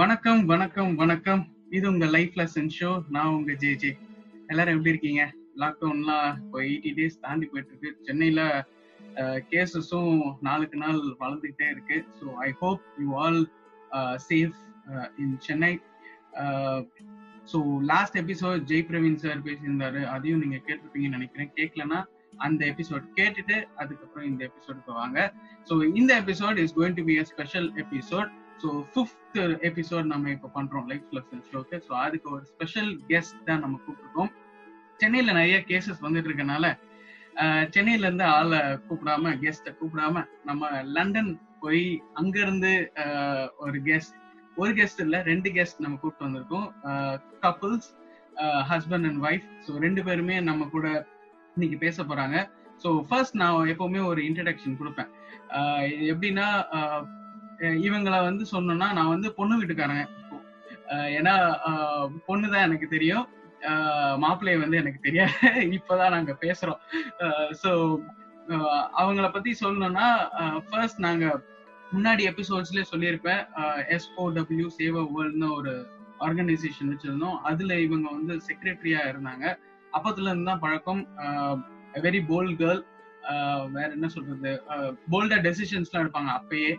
வணக்கம் வணக்கம் வணக்கம். இது உங்க லைஃப் லெசன் ஷோ நான் உங்க ஜே ஜே எல்லாரும் எப்படி இருக்கீங்க? லாக்டவுன்லாம் இப்போ எயிட்டி டேஸ் தாண்டி போயிட்டு இருக்கு. சென்னையில கேசஸும் நாளுக்கு நாள் வளர்ந்துகிட்டே இருக்கு. So I hope you all safe in Chennai so last episode Jai Praveen sir பேசியிருந்தாரு. அதையும் நீங்க கேட்டிருப்பீங்கன்னு நினைக்கிறேன். கேட்கலன்னா அந்த எபிசோட் கேட்டுட்டு அதுக்கப்புறம் இந்த எபிசோடுக்கு வாங்க. ஸோ இந்த episode is going to be a special episode so fifth episode நம்ம இப்போ பண்றோம் லைஃப் லெசன் ஷோக்கு ஸோ அதுக்கு ஒரு ஸ்பெஷல் கெஸ்ட் தான் நம்ம கூப்பிட்டுருக்கோம். சென்னையில நிறைய கேசஸ் வந்துட்டு இருக்கனால சென்னையில இருந்து ஆளை கூப்பிடாம கெஸ்ட கூப்பிடாம நம்ம லண்டன் போய் அங்க இருந்து ஒரு கெஸ்ட் ஒரு கெஸ்ட் இல்ல ரெண்டு கெஸ்ட் நம்ம கூப்பிட்டு வந்திருக்கோம். Couples husband and wife so ரெண்டு பேருமே நம்ம கூட இன்னைக்கு பேச போறாங்க. ஸோ ஃபர்ஸ்ட் நான் எப்பவுமே ஒரு இன்ட்ரடக்ஷன் கொடுப்பேன். எப்படின்னா இவங்களை வந்து சொன்னோம்னா நான் வந்து பொண்ணு வீட்டுக்காரங்க. ஏன்னா பொண்ணு தான் எனக்கு தெரியும். மாப்பிள்ளைய வந்து எனக்கு தெரியாது. இப்பதான் நாங்க பேசுறோம். ஸோ அவங்கள பத்தி சொல்லணும்னா ஃபர்ஸ்ட் நாங்க முன்னாடி எபிசோட்ஸ்லயே சொல்லியிருப்பேன். எஸ்ஓ டபிள்யூ சேவ வேர்ல்ட்னு ஒரு ஆர்கனைசேஷன் வச்சிருந்தோம். அதுல இவங்க வந்து செக்ரட்டரியா இருந்தாங்க. அப்பத்துல இருந்து தான் பழக்கம். வெரி போல்ட் கேர்ள் வேற என்ன சொல்றது? போல்டா டெசிஷன்ஸ்லாம் எடுப்பாங்க அப்பயே.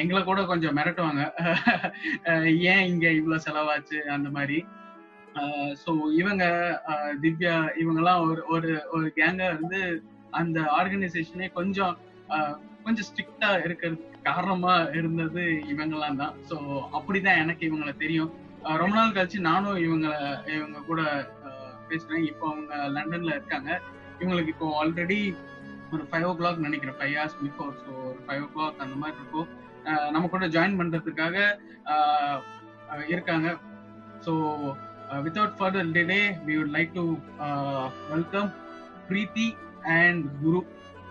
எங்களை கூட கொஞ்சம் மிரட்டுவாங்க. ஏன் இங்க இவ்வளவு செலவாச்சு அந்த மாதிரி. ஸோ இவங்க திவ்யா இவங்கெல்லாம் ஒரு ஒரு ஒரு கேங்க வந்து அந்த ஆர்கனைசேஷனே கொஞ்சம் கொஞ்சம் ஸ்ட்ரிக்டா இருக்கிறதுக்கு காரணமா இருந்தது இவங்கெல்லாம் தான். ஸோ அப்படிதான் எனக்கு இவங்களை தெரியும். ரொம்ப நாள் கழிச்சு நானும் இவங்களை இவங்க கூட பேசுறேன். இப்போ அவங்க லண்டன்ல இருக்காங்க. இவங்களுக்கு இப்போ ஆல்ரெடி ஒரு ஃபைவ் ஓ கிளாக் நினைக்கிறேன் ஃபைவ் ஹவர்ஸ் பிஃபோர் ஸோ ஒரு ஃபைவ் ஓ கிளாக் அந்த மாதிரி இருக்கும். நம்ம கூட ஜாயின் பண்றதுக்காக இருக்காங்க. So without further delay we would like to welcome Preethi and Guru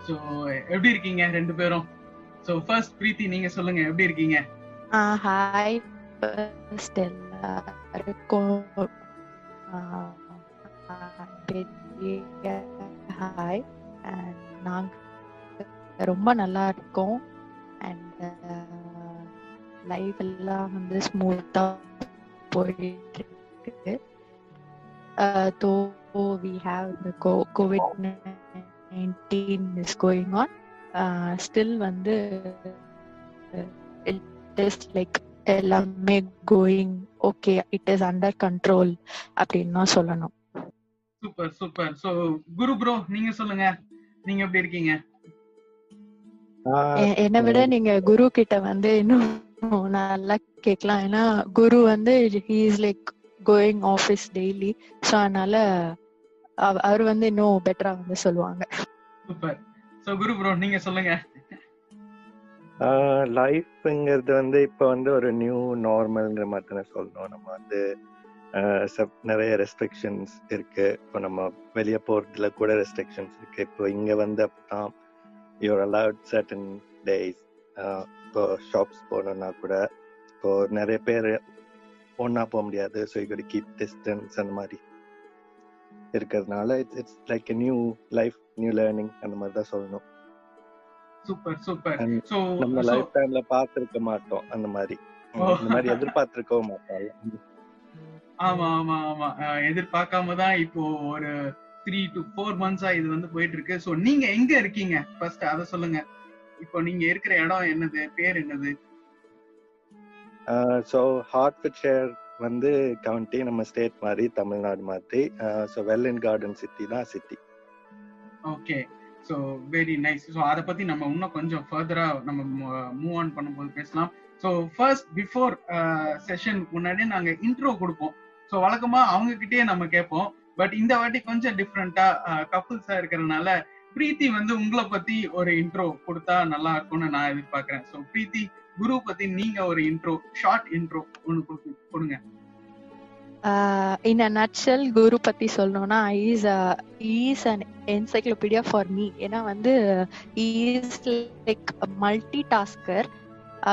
so எப்படி இருக்கீங்க ரெண்டு பேரும்? ஸோ ஃபர்ஸ்ட் பிரீத்தி நீங்க சொல்லுங்க எப்படி இருக்கீங்க? ஹாய் ஃபர்ஸ்ட் எல்லாருக்கும் ஹாய் அண்ட் நாங்கள் ரொம்ப நல்லா இருக்கோம். அண்ட் லைஃப் uh, எல்லாம் வந்து ஸ்மூத்தா போயிட்டு இருக்கு though we have the covid nineteen is going on still வந்து இட் இஸ் லைக் எல்லாமே going okay it is under control அப்படின்னு தான் சொல்லணும். Super super so Guru bro நீங்க சொல்லுங்க. நீங்க எப்படி இருக்கீங்க? என்னை விட நீங்க குரு கிட்ட வந்து இன்னும் நல்லா கேட்கலாம். ஏன்னா குரு வந்து is like going office daily so அதனால அவர் வந்து இன்னும் பெட்டரா வந்து சொல்லுவாங்க. சூப்பர் சோ குரு ப்ரோ நீங்க சொல்லுங்க. லைஃப்ங்கிறது வந்து இப்போ வந்து ஒரு நியூ நார்மல்ங்கிற மாதிரி தானே சொல்லணும். நம்ம வந்து நிறைய ரெஸ்ட்ரிக்ஷன்ஸ் இருக்கு. இப்போ நம்ம வெளியே போறதுல கூட ரெஸ்ட்ரிக்ஷன்ஸ் இருக்கு. இப்போ இங்க வந்து அப்படிதான் யூர் அலவுட் சர்டன் டேஸ் இப்போ ஷாப்ஸ் போனோம்னா கூட இப்போ நிறைய பேர் ஒன்னா போக முடியாது. ஸோ யூ கீப் டிஸ்டன்ஸ் அந்த மாதிரி இருக்கிறதுனால it's it's like new life new learning அந்த மாதிரி தான் சொல்லணும். சூப்பர் சூப்பர் சோ நம்ம லைஃப் டைம்ல பார்த்திருக்க மாட்டோம் அந்த மாதிரி. இந்த மாதிரி எதிர்பார்த்திருக்கவும் மாட்டோம். ஆமா ஆமா ஆமா. எதிர்பார்க்காம தான் இப்போ ஒரு த்ரீ டு ஃபோர் மந்த்ஸா இது வந்து போயிட்டு இருக்கு சோ நீங்க எங்க இருக்கீங்க? ஃபர்ஸ்ட் அத சொல்லுங்க. இப்போ நீங்க இருக்கிற இடம் என்னது? பேர் என்னது? ஸோ ஹார்ட்ஃபிட்ஷேர் வந்து கவுண்டி நம்ம ஸ்டேட் மாதிரி தமிழ்நாடு மாதிரி. ஸோ வெல்லன் கார்டன் சிட்டி தான் city okay so very nice so அதை பத்தி நம்ம இன்னும் கொஞ்சம் ஃபர்தரா நம்ம மூவ் ஆன் பண்ணும்போது பேசலாம். ஸோ ஃபர்ஸ்ட் பிஃபோர் செஷன் முன்னாடியே நாங்க இன்ட்ரோ கொடுப்போம். ஸோ வழக்கமா அவங்க கிட்டே நம்ம கேட்போம். பட் இந்த வாட்டி கொஞ்சம் டிஃப்ரெண்டா கப்புள்ஸா இருக்கிறதுனால பிரீத்தி வந்து உங்களை பத்தி ஒரு இன்ட்ரோ கொடுத்தா நல்லா இருக்கும்னு நான் எதிர்பார்க்கிறேன். ஸோ பிரீத்தி குரு பத்தி நீங்க ஒரு இன்ட்ரோ ஷார்ட் இன்ட்ரோ ஒன்னு கொடுங்க. இன் அ நட்சல் குரு பத்தி சொல்லணும்னா is is and encyclopedia for me ஏன்னா வந்து இஸ் லைக் மல்டி டாஸ்கர்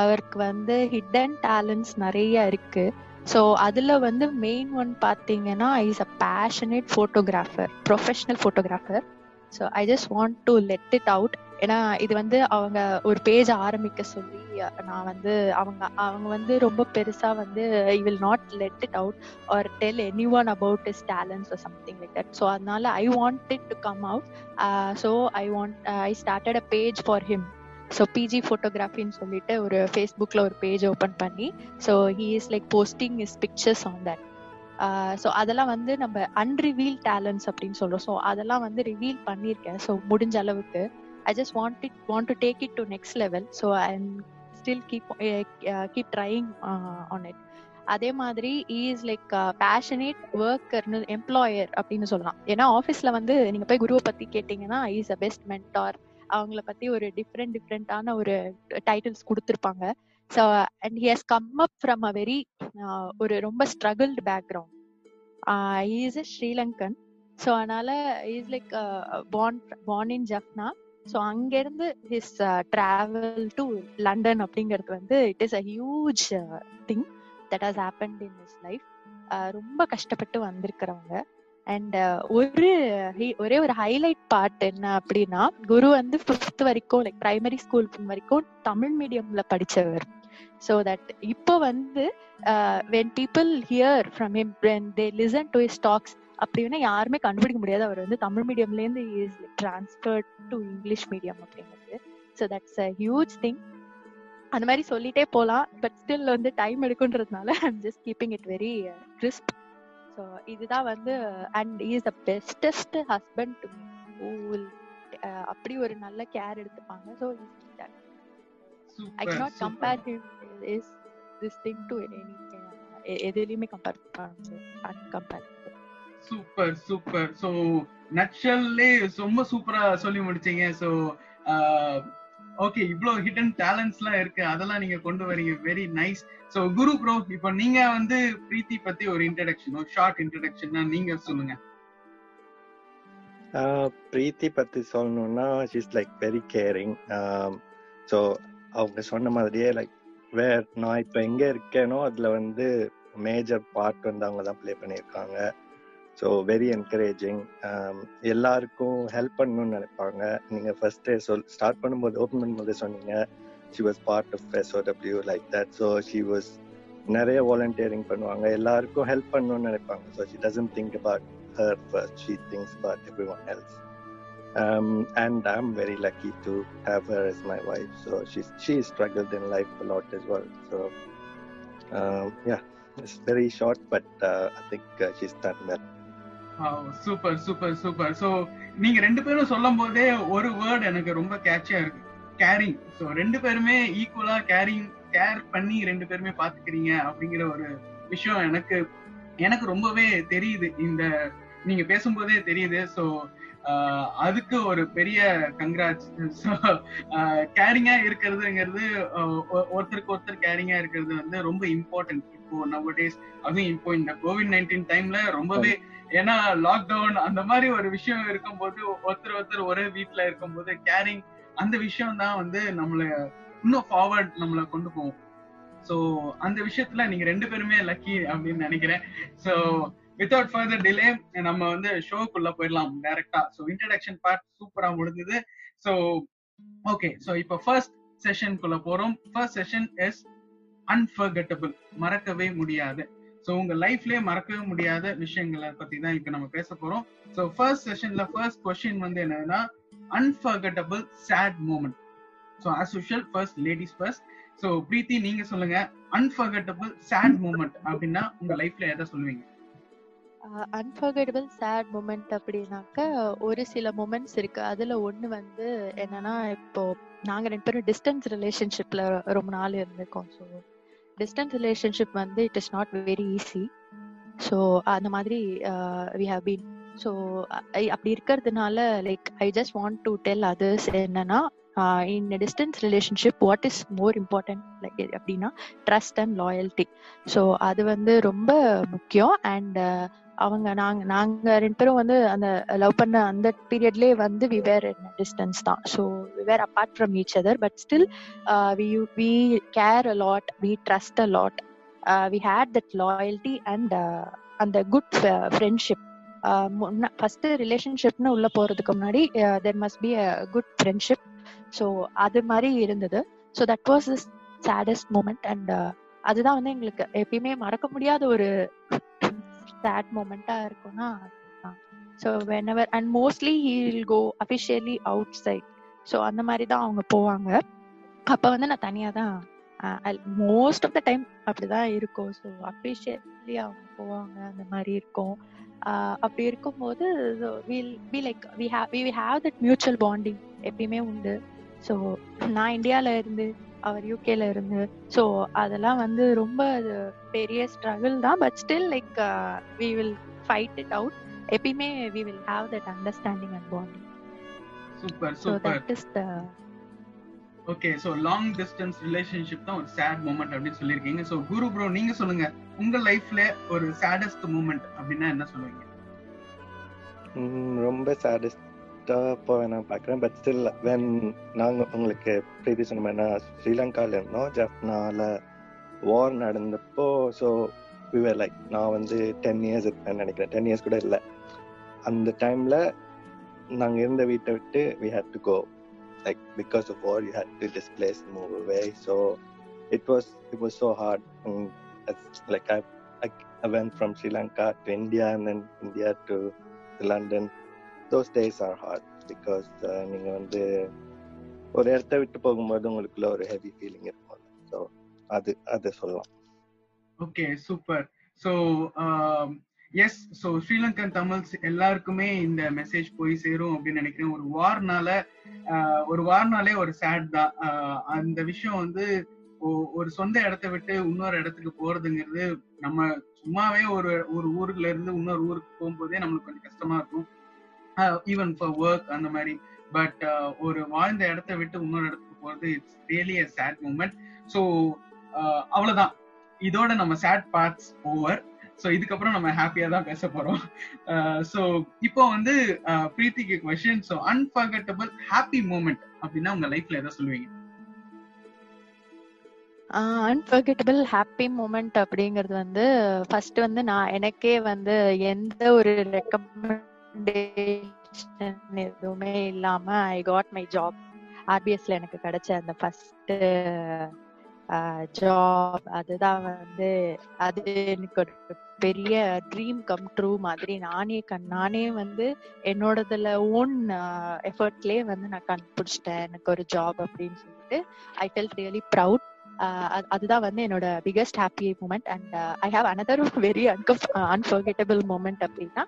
அவருக்கு வந்து ஹிடன் டேலண்ட்ஸ் நிறைய இருக்கு. ஸோ அதில் வந்து மெயின் ஒன் பார்த்தீங்கன்னா is a passionate photographer professional photographer so I just want to let it out ஏன்னா இது வந்து அவங்க ஒரு பேஜ் ஆரம்பிக்க சொல்லி நான் வந்து அவங்க அவங்க வந்து ரொம்ப பெருசா வந்து I will not let it out or tell anyone about is talents or something like that so அதனால I want it to come out so I want I started a page for him so PG ஃபோட்டோகிராஃபின்னு சொல்லிட்டு ஒரு ஃபேஸ்புக்கில் ஒரு page open பண்ணி so he is like posting is pictures on that so அதெல்லாம் வந்து நம்ம அன்ரிவீல் talents அப்படின்னு சொல்றோம். ஸோ அதெல்லாம் வந்து ரிவீல் பண்ணியிருக்கேன். ஸோ முடிஞ்ச அளவுக்கு. I just want it want to take it to next level so I still keep keep trying on it அதே மாதிரி இஸ் லைக் பேஷனேட் ஒர்க்கர்னு எம்ப்ளாயர் அப்படின்னு சொல்லலாம். ஏன்னா ஆஃபீஸ்ல வந்து நீங்க போய் குருவை பத்தி கேட்டிங்கன்னா இஸ் அ பெஸ்ட் மென்டார் அவங்கள பத்தி ஒரு டிஃப்ரெண்ட் டிஃப்ரெண்டான ஒரு டைட்டில்ஸ் கொடுத்துருப்பாங்க. So and he has come up from a very ஒரு ரொம்ப struggled background is a Sri Lankan so அதனால is like born born in Jaffna so அங்கேருந்து ஹிஸ் ட்ராவல் டு லண்டன் அப்படிங்கிறது வந்து it is a huge thing that has happened in his life ரொம்ப கஷ்டப்பட்டு வந்திருக்கிறவங்க. And uh, ஒரு ஒரே ஒரு highlight part என்ன அப்படின்னா குரு வந்து ஃபிஃப்த் வரைக்கும் லைக் பிரைமரி ஸ்கூல் வரைக்கும் தமிழ் மீடியம்ல படிச்சவர். ஸோ தட் இப்போ வந்து when people hear from him when they listen to is talks அப்படின்னா யாருமே கண்டுபிடிக்க முடியாது. அவர் வந்து Tamil மீடியம்லேருந்து is transferred to English medium அப்படிங்கிறது. So that's a huge thing அந்த மாதிரி சொல்லிட்டே போகலாம் பட் ஸ்டில் வந்து time எடுக்குன்றதுனால I'm just keeping it very crisp so இதுதான் வந்து and is the bestest husband to will அப்படி ஒரு நல்ல கேர் எடுத்துப்பாங்க. So I cannot compare him is this thing to any எதுலயுமே கம்பேர் பண்ண அன்கம்பேர் சூப்பர் சூப்பர் சோ நட்ஷல்லே ரொம்ப சூப்பரா சொல்லி முடிச்சீங்க. சோ ஓகே இவ்ளோ ஹிடன் டேலண்ட்ஸ்லாம் இருக்கு. அதெல்லாம் நீங்க கொண்டு வரீங்க. Very nice so Guru bro இப்போ நீங்க வந்து பிரீத்தி பத்தி ஒரு இன்ட்ரடக்ஷன் ஒரு ஷார்ட் இன்ட்ரடக்ஷன் நீங்க சொல்லுங்க. ஆஹ் பிரீத்தி பத்தி சொல்லணும்னா is like very caring so அவங்க சொன்ன மாதிரியே லைக் வேர் நான் இப்போ எங்க இருக்கேனோ அதுல வந்து மேஜர் பார்ட் வந்து அவங்க தான் ப்ளே பண்ணியிருக்காங்க. ஸோ வெரி என்கரேஜிங் எல்லாருக்கும் ஹெல்ப் பண்ணணும்னு நினைப்பாங்க நீங்க ஃபர்ஸ்ட் சொல் ஸ்டார்ட் பண்ணும்போது ஓப்பன் பண்ணும்போது சொன்னீங்க she was part of SOW like that so she was நிறைய வாலண்டியரிங் பண்ணுவாங்க எல்லாருக்கும் ஹெல்ப் பண்ணணும்னு நினைப்பாங்க so she doesn't think about her first. She thinks about everyone else. Um, and I'm very lucky to have her as my wife. So she's she struggled in life a lot as well. So um, yeah, it's very short, but uh, I think uh, she's done well. Super super super so நீங்க ரெண்டு பேரும் சொல்லும் போதே ஒரு word எனக்கு ரொம்ப கேட்சியா இருக்கு. Carrying so ரெண்டு பேருமே ஈக்குவலா கேரிங் கேர் பண்ணி ரெண்டு பேருமே பாத்துக்கிறீங்க அப்படிங்கிற ஒரு விஷயம் எனக்கு எனக்கு ரொம்பவே தெரியுது. இந்த நீங்க பேசும்போதே தெரியுது. சோ அதுக்கு ஒரு பெரிய கங்க்ராட்ஸ் கேரிங்கா இருக்கிறதுங்கிறது ஒருத்தருக்கு ஒருத்தர் கேரிங்கா இருக்கிறது வந்து ரொம்ப இம்பார்ட்டன்ட் இப்போ நவ டேஸ் அதுவும் இப்போ இந்த கோவிட் நைன்டீன் டைம்ல ரொம்பவே ஏன்னா லாக்டவுன் அந்த மாதிரி ஒரு விஷயம் இருக்கும்போது ஒருத்தர் ஒருத்தர் ஒரே வீட்ல இருக்கும்போது கேரிங் அந்த விஷயம் தான் வந்து நம்மள இன்னும் ஃபார்வர்ட் நம்மள கொண்டு போகும். சோ அந்த விஷயத்துல நீங்க ரெண்டு பேருமே லக்கி அப்படின்னு நினைக்கிறேன். சோ வித்தவுட் ஃபர்தர் டிலே நம்ம வந்து ஷோக்குள்ள போயிடலாம் டைரக்டா சோ இன்ட்ரடக்ஷன் பார்ட் சூப்பரா முடிஞ்சது. சோ ஓகே சோ இப்போ ஃபர்ஸ்ட் செஷனுக்குள்ள போறோம். ஃபர்ஸ்ட் செஷன் இஸ் அன்ஃபர்கட்டபிள் மறக்கவே முடியாது. சோ உங்க லைஃப்லயே மறக்கவே முடியாத விஷயங்களை பத்தி தான் இப்ப நம்ம பேச போறோம். சோ ஃபர்ஸ்ட் செஷன்ல ஃபர்ஸ்ட் கொஸ்டின் வந்து என்னன்னா unforgettable sad moment so as usual first ladies first so Preethi நீங்க சொல்லுங்க அன்ஃபர்கட்டபிள் சேட் மூமெண்ட் அப்படின்னா உங்க லைஃப்ல எதை சொல்லுவீங்க? அன்ஃபர்கெட்டபிள் சேட் மூமெண்ட் அப்படின்னாக்க ஒரு சில மூமெண்ட்ஸ் இருக்கு. அதுல ஒண்ணு வந்து என்னன்னா இப்போ நாங்க ரெண்டு பேரும் டிஸ்டன்ஸ் ரிலேஷன்ஷிப்ல ரொம்ப நாள் இருந்திருக்கோம். ஸோ டிஸ்டன்ஸ் ரிலேஷன்ஷிப் வந்து it is not very easy so அந்த மாதிரி வி ஹவ் பீன் ஸோ அப்படி இருக்கிறதுனால like I just want to tell others என்னன்னா in distance relationship what is more important like அப்படின்னா ட்ரஸ்ட் அண்ட் லாயல்ட்டி ஸோ அது வந்து ரொம்ப முக்கியம். அண்ட் அவங்க நாங்க நாங்க ரெண்டு பேரும் வந்து அந்த லவ் பண்ண அந்த பீரியட்லயே வந்து வி வேர் டிஸ்டன்ஸ் தான். So we were apart from each other but still we we care a lot we trust a lot we had that loyalty and அந்த குட் ஃப்ரெண்ட்ஷிப் ஃபர்ஸ்ட் ரிலேஷன்ஷிப்னு உள்ள போறதுக்கு முன்னாடி there must be a good friendship so அது மாதிரி இருந்தது. So that was the saddest moment and அதுதான் வந்து எங்களுக்கு எப்பயுமே மறக்க முடியாத ஒரு சேட் மூமெண்டா இருக்கும்னா so whenever and mostly he'll go officially outside so அந்த மாதிரி தான் அவங்க போவாங்க. அப்போ வந்து நான் தனியாக தான் மோஸ்ட் ஆஃப் த டைம் அப்படிதான் இருக்கும். ஸோ அஃபிஷியலி அவங்க போவாங்க அந்த மாதிரி இருக்கும். அப்படி இருக்கும்போது will be like we have we have that mutual bonding எப்பயுமே உண்டு. ஸோ நான் இந்தியாவில் இருந்து அவர் யூகேல இருந்து. ஸோ அதெல்லாம் வந்து ரொம்ப பெரிய ஸ்ட்ரகிள் தான். But still like we will fight it out எப்பயுமே we will have that understanding and bonding super so super that is the okay so long distance relationship தான் ஒரு சேட் மூமெண்ட் அப்படின்னு சொல்லியிருக்கீங்க. சோ குரு ப்ரோ நீங்க சொல்லுங்க. உங்க லைஃப்ல ஒரு சேடஸ்ட் மூமெண்ட் அப்படின்னா என்ன சொல்லுவீங்க? ரொம்ப சேடஸ்டா இப்போ நான் பார்க்குறேன். பட் ஸ்டில் வென் நாங்கள் உங்களுக்கு பிரீதி சொன்ன மாதிரி நான் ஸ்ரீலங்காவில் இருந்தோம். ஜப்னால வார் நடந்தப்போ ஸோ விவர் லைக் நான் வந்து டென் இயர்ஸ் இருப்பேன்னு நினைக்கிறேன். டென் இயர்ஸ் கூட இல்லை. அந்த டைமில் நாங்கள் இருந்த வீட்டை விட்டு we had to go like because of war you had to displace move away so it was it was so hard like I I went from Sri Lanka to India and then India to London those days are hard because நீங்க வந்து ஒரு இடத்த விட்டு போகும்போது உங்களுக்குள்ள ஒரு heavy feeling இருக்கும். So அது அது சொல்லலாம். Okay super so yes so Sri Lankan Tamils எல்லாருக்குமே இந்த மெசேஜ் போய் சேரும் அப்படின்னு நினைக்கிறேன். ஒரு வார்னால ஒரு வார்னாலே ஒரு சேட் தான். ஆஹ் அந்த விஷயம் வந்து ஒரு சொந்த இடத்த விட்டு இன்னொரு இடத்துக்கு போறதுங்கிறது நம்ம சும்மாவே ஒரு ஒரு ஊர்ல இருந்து இன்னொரு ஊருக்கு போகும்போதே நம்மளுக்கு கொஞ்சம் கஷ்டமா இருக்கும். ஈவன் ஃபார் ஒர்க் அந்த மாதிரி. பட் uh, ஒரு வாழ்ந்த இடத்த விட்டு இன்னொரு இடத்துக்கு போறது it's really a sad moment so அவ்வளவுதான். இதோட நம்ம சேட் பார்ட்ஸ் ஓவர் ஸோ இதுக்கப்புறம் நம்ம ஹாப்பியா தான் பேச போறோம். Uh, ஸோ இப்போ வந்து uh, பிரீத்திக்கு question so unforgettable happy moment அப்படின்னா உங்க லைஃப்ல எதை சொல்லுவீங்க? அன்ஃபர்கெட்டபிள் ஹாப்பி மூமெண்ட் அப்படிங்கிறது வந்து ஃபர்ஸ்ட் வந்து நான் எனக்கே வந்து எந்த ஒரு ரெக்கமெண்ட் ஃபவுண்டேஷன் எதுவுமே இல்லாம ஐ காட் மை ஜாப் ஆர்பிஎஸ்ல எனக்கு கிடைச்ச அந்த ஃபர்ஸ்ட் ஜாப் அதுதான் வந்து அது எனக்கு ஒரு பெரிய ட்ரீம் கம் ட்ரூ மாதிரி நானே கண் நானே வந்து என்னோடதுல ஓன் எஃபர்ட்லயே வந்து நான் கண்டுபிடிச்சிட்டேன். எனக்கு ஒரு ஜாப் அப்படின்னு சொல்லிட்டு ஐ ஃபெல்ட் ரியலி ப்ரவுட் அதுதான் வந்து என்னோட biggest happy moment and I have another very unforgettable moment அப்படின்னா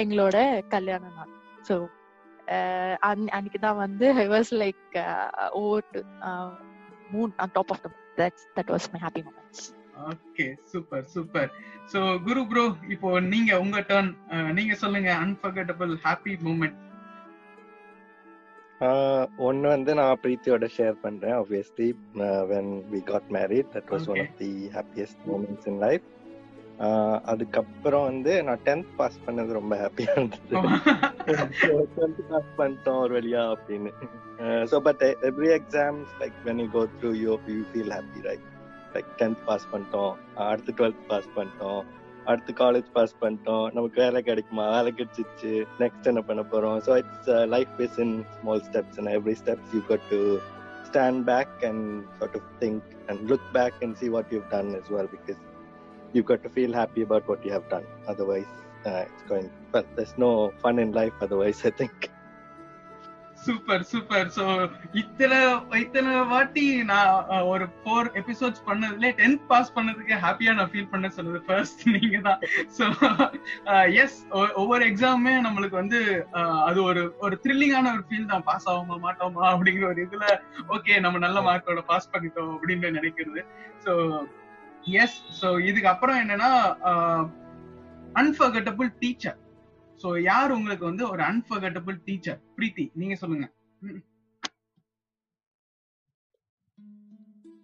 எங்களோட கல்யாண நாள். ஸோ அன்னைக்கு தான் வந்து I was like over to moon on top of the that's that was my happy moments okay super super so Guru bro இப்போ நீங்க உங்க டர்ன் நீங்க சொல்லுங்க அன்ஃபர்கட்டபிள் ஹாப்பி மூமெண்ட் ஒன்று வந்து நான் பிரீத்தியோட ஷேர் பண்றேன் obviously when we got married that was one. Of the happiest moments in life அதுக்கப்புறம் வந்து நான் டென்த் பாஸ் பண்ணது ரொம்ப ஹாப்பியா இருந்தது. டென்த் பாஸ் பண்ணிட்டோம் ஒரு வழியா அப்படின்னு. So but every exams like when you go through you you feel happy right like tenth pass பண்ணிட்டோம். அடுத்து டுவெல்த் பாஸ் பண்ணிட்டோம். அடுத்து காலேஜ் பாஸ் பண்ணிட்டோம். நமக்கு வேலை கிடைக்குமா? வேலை கிடைச்சிச்சு நெக்ஸ்ட் என்ன பண்ண போறோம்? So it's life is in small steps and every steps you got to stand back and sort of think and look back and see what you've done as well because you've got to feel happy about what you have done. Otherwise uh, it's going well there's no fun in life otherwise i think. Super super so இத்தனை இத்தனை வாட்டி நான் ஒரு four episodes பண்ணதுல tenth pass பண்ணதுக்கு ஹாப்பியா நான் feel பண்ண சொன்னது ஃபர்ஸ்ட் நீங்க தான் சோ எஸ் ஒவ்வொரு எக்ஸாமுமே நம்மளுக்கு வந்து அது ஒரு ஒரு த்ரில்லிங்கான ஒரு ஃபீல் தான். பாஸ் ஆகுமா மாட்டோமா அப்படிங்கிற ஒரு இதுல ஓகே நம்ம நல்ல மார்க்கோட பாஸ் பண்ணிட்டோம் அப்படின்னு நினைக்கிறது. சோ எஸ் ஸோ இதுக்கு அப்புறம் என்னன்னா அன்ஃபர்கட்டபிள் டீச்சர் ஸோ யார் உங்களுக்கு வந்து ஒரு அன்ஃபர்கட்டபிள் டீச்சர் பிரீத்தி நீங்க சொல்லுங்க.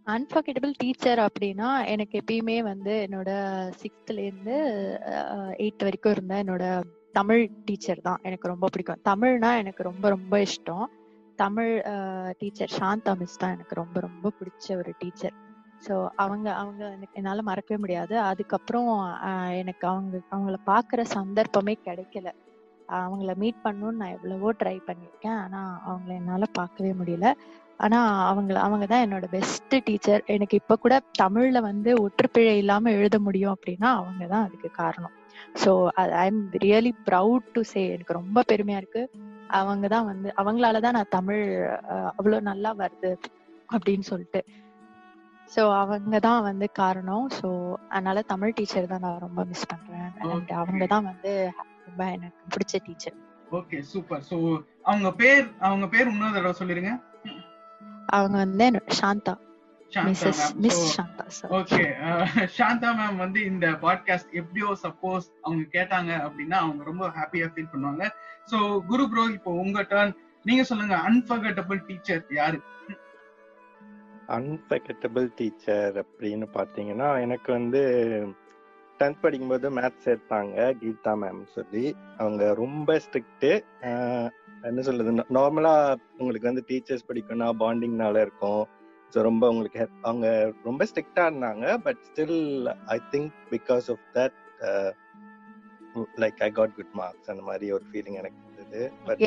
அன்ஃபர்கெட்டபிள் டீச்சர் அப்படின்னா எனக்கு எப்பயுமே வந்து என்னோட சிக்ஸ்த்ல இருந்து uh, எயித் வரைக்கும் இருந்த என்னோட தமிழ் டீச்சர் தான் எனக்கு ரொம்ப பிடிக்கும். தமிழ்னா எனக்கு ரொம்ப ரொம்ப இஷ்டம். தமிழ் டீச்சர் சாந்தா மிஸ் தான் எனக்கு ரொம்ப ரொம்ப பிடிச்ச ஒரு டீச்சர் ஸோ அவங்க அவங்க எனக்கு என்னால் மறக்கவே முடியாது. அதுக்கப்புறம் எனக்கு அவங்க அவங்கள பார்க்குற சந்தர்ப்பமே கிடைக்கல. அவங்கள மீட் பண்ணணும்னு நான் எவ்வளவோ ட்ரை பண்ணியிருக்கேன். ஆனால் அவங்கள என்னால் பார்க்கவே முடியல. ஆனால் அவங்கள அவங்க தான் என்னோட பெஸ்ட் டீச்சர் எனக்கு இப்போ கூட தமிழில் வந்து ஒற்றுப்பிழை இல்லாமல் எழுத முடியும் அப்படின்னா அவங்க தான் அதுக்கு காரணம். So I am really proud to say எனக்கு ரொம்ப பெருமையாக இருக்குது அவங்க தான் வந்து அவங்களால தான் நான் தமிழ் அவ்வளோ நல்லா வருது அப்படின்னு சொல்லிட்டு. ஸோ அவங்க தான் வந்து காரணம். ஸோ அதனால தமிழ் டீச்சர் தான் நான் ரொம்ப மிஸ் பண்றேன். அண்ட் அவங்க தான் வந்து ரொம்ப எனக்கு பிடிச்ச டீச்சர் ஓகே சூப்பர் சோ அவங்க பேர் அவங்க பேர் இன்னொரு தடவை சொல்லிருங்க. அவங்க வந்து சாந்தா ஓகே சாந்தா மேம் வந்து இந்த பாட்காஸ்ட் எப்படியோ சப்போஸ் அவங்க கேட்டாங்க அப்படின்னா அவங்க ரொம்ப ஹாப்பியா ஃபீல் பண்ணுவாங்க. சோ குரு ப்ரோ இப்போ உங்க டர்ன் நீங்க சொல்லுங்க அன்ஃபர்கட்டபிள் டீச்சர் யாரு? அன்ஃபர்கட்டபிள் டீச்சர் அப்படின்னு பார்த்தீங்கன்னா எனக்கு வந்து டென்த் படிக்கும்போது மேத்ஸ் எடுத்தாங்க கீதா மேம் சொல்லி. அவங்க ரொம்ப ஸ்ட்ரிக்ட்டு என்ன சொல்றது? நார்மலா உங்களுக்கு வந்து டீச்சர்ஸ் படிக்கணும்னா பாண்டிங்னால இருக்கும். ஸோ ரொம்ப உங்களுக்கு அவங்க ரொம்ப ஸ்ட்ரிக்டா இருந்தாங்க but still I think because of that like I got good marks அந்த மாதிரி ஒரு ஃபீலிங் எனக்கு இருந்தது.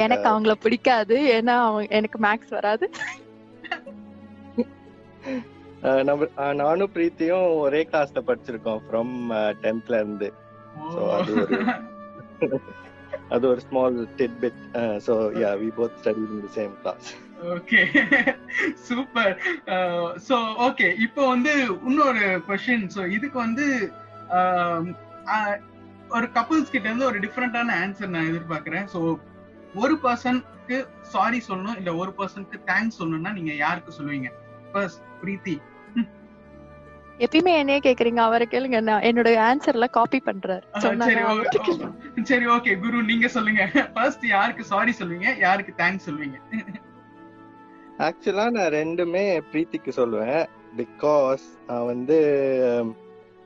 எனக்கு அவங்கள பிடிக்காது. ஏன்னா அவங்க எனக்கு மேக்ஸ் வராது. நம்ம நானும் பிரீத்தியும் ஒரே கிளாஸ்ல படிச்சிருக்கோம் ஃப்ரம் டென்த்ல இருந்து. So, அது ஒரு- அது ஒரு small titbit so yeah we both study in the same class okay super so okay இப்போ வந்து இன்னொரு கொஸ்டின் சோ இதுக்கு வந்து ஒரு கப்புள்ஸ் கிட்ட இருந்து ஒரு டிஃப்ரெண்டான ஆன்சர் நான் எதிர்பார்க்கிறேன். சோ ஒரு பர்சனுக்கு சாரி சொல்லணும் இல்ல ஒரு பர்சனுக்கு தேங்க்ஸ் சொல்லணும்னா நீங்க யாருக்கு சொல்லுவீங்க? ஃபர்ஸ்ட் பிரீத்தி. எப்பயுமே என்னையே கேக்குறீங்க அவரை கேளுங்க. நான் என்னோட ஆன்சர்ல காப்பி பண்றாரு. சரி ஓகே. குரு நீங்க சொல்லுங்க. ஃபர்ஸ்ட் யாருக்கு சாரி சொல்லுவீங்க? யாருக்கு தேங்க்ஸ் சொல்லுவீங்க? ஆக்சுவலா நான் ரெண்டுமே பிரீத்திக்கு சொல்லுவேன். பிகாஸ் நான் வந்து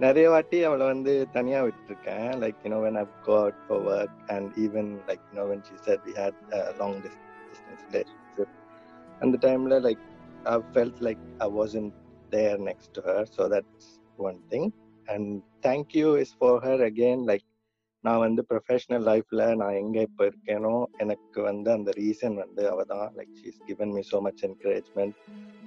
நிறைய வாட்டி அவளை வந்து தனியா விட்டுருக்கேன். Like you know when I go out for work and even like you know when she said we had long distance relationship அந்த டைம்ல like I felt like I wasn't there next to her so that's one thing and thank you is for her again like நான் வந்து professional லைஃப்ல நான் எங்க இப்போ இருக்கேனோ எனக்கு வந்து அந்த ரீசன் வந்து அவ தான். Like she's given me so much encouragement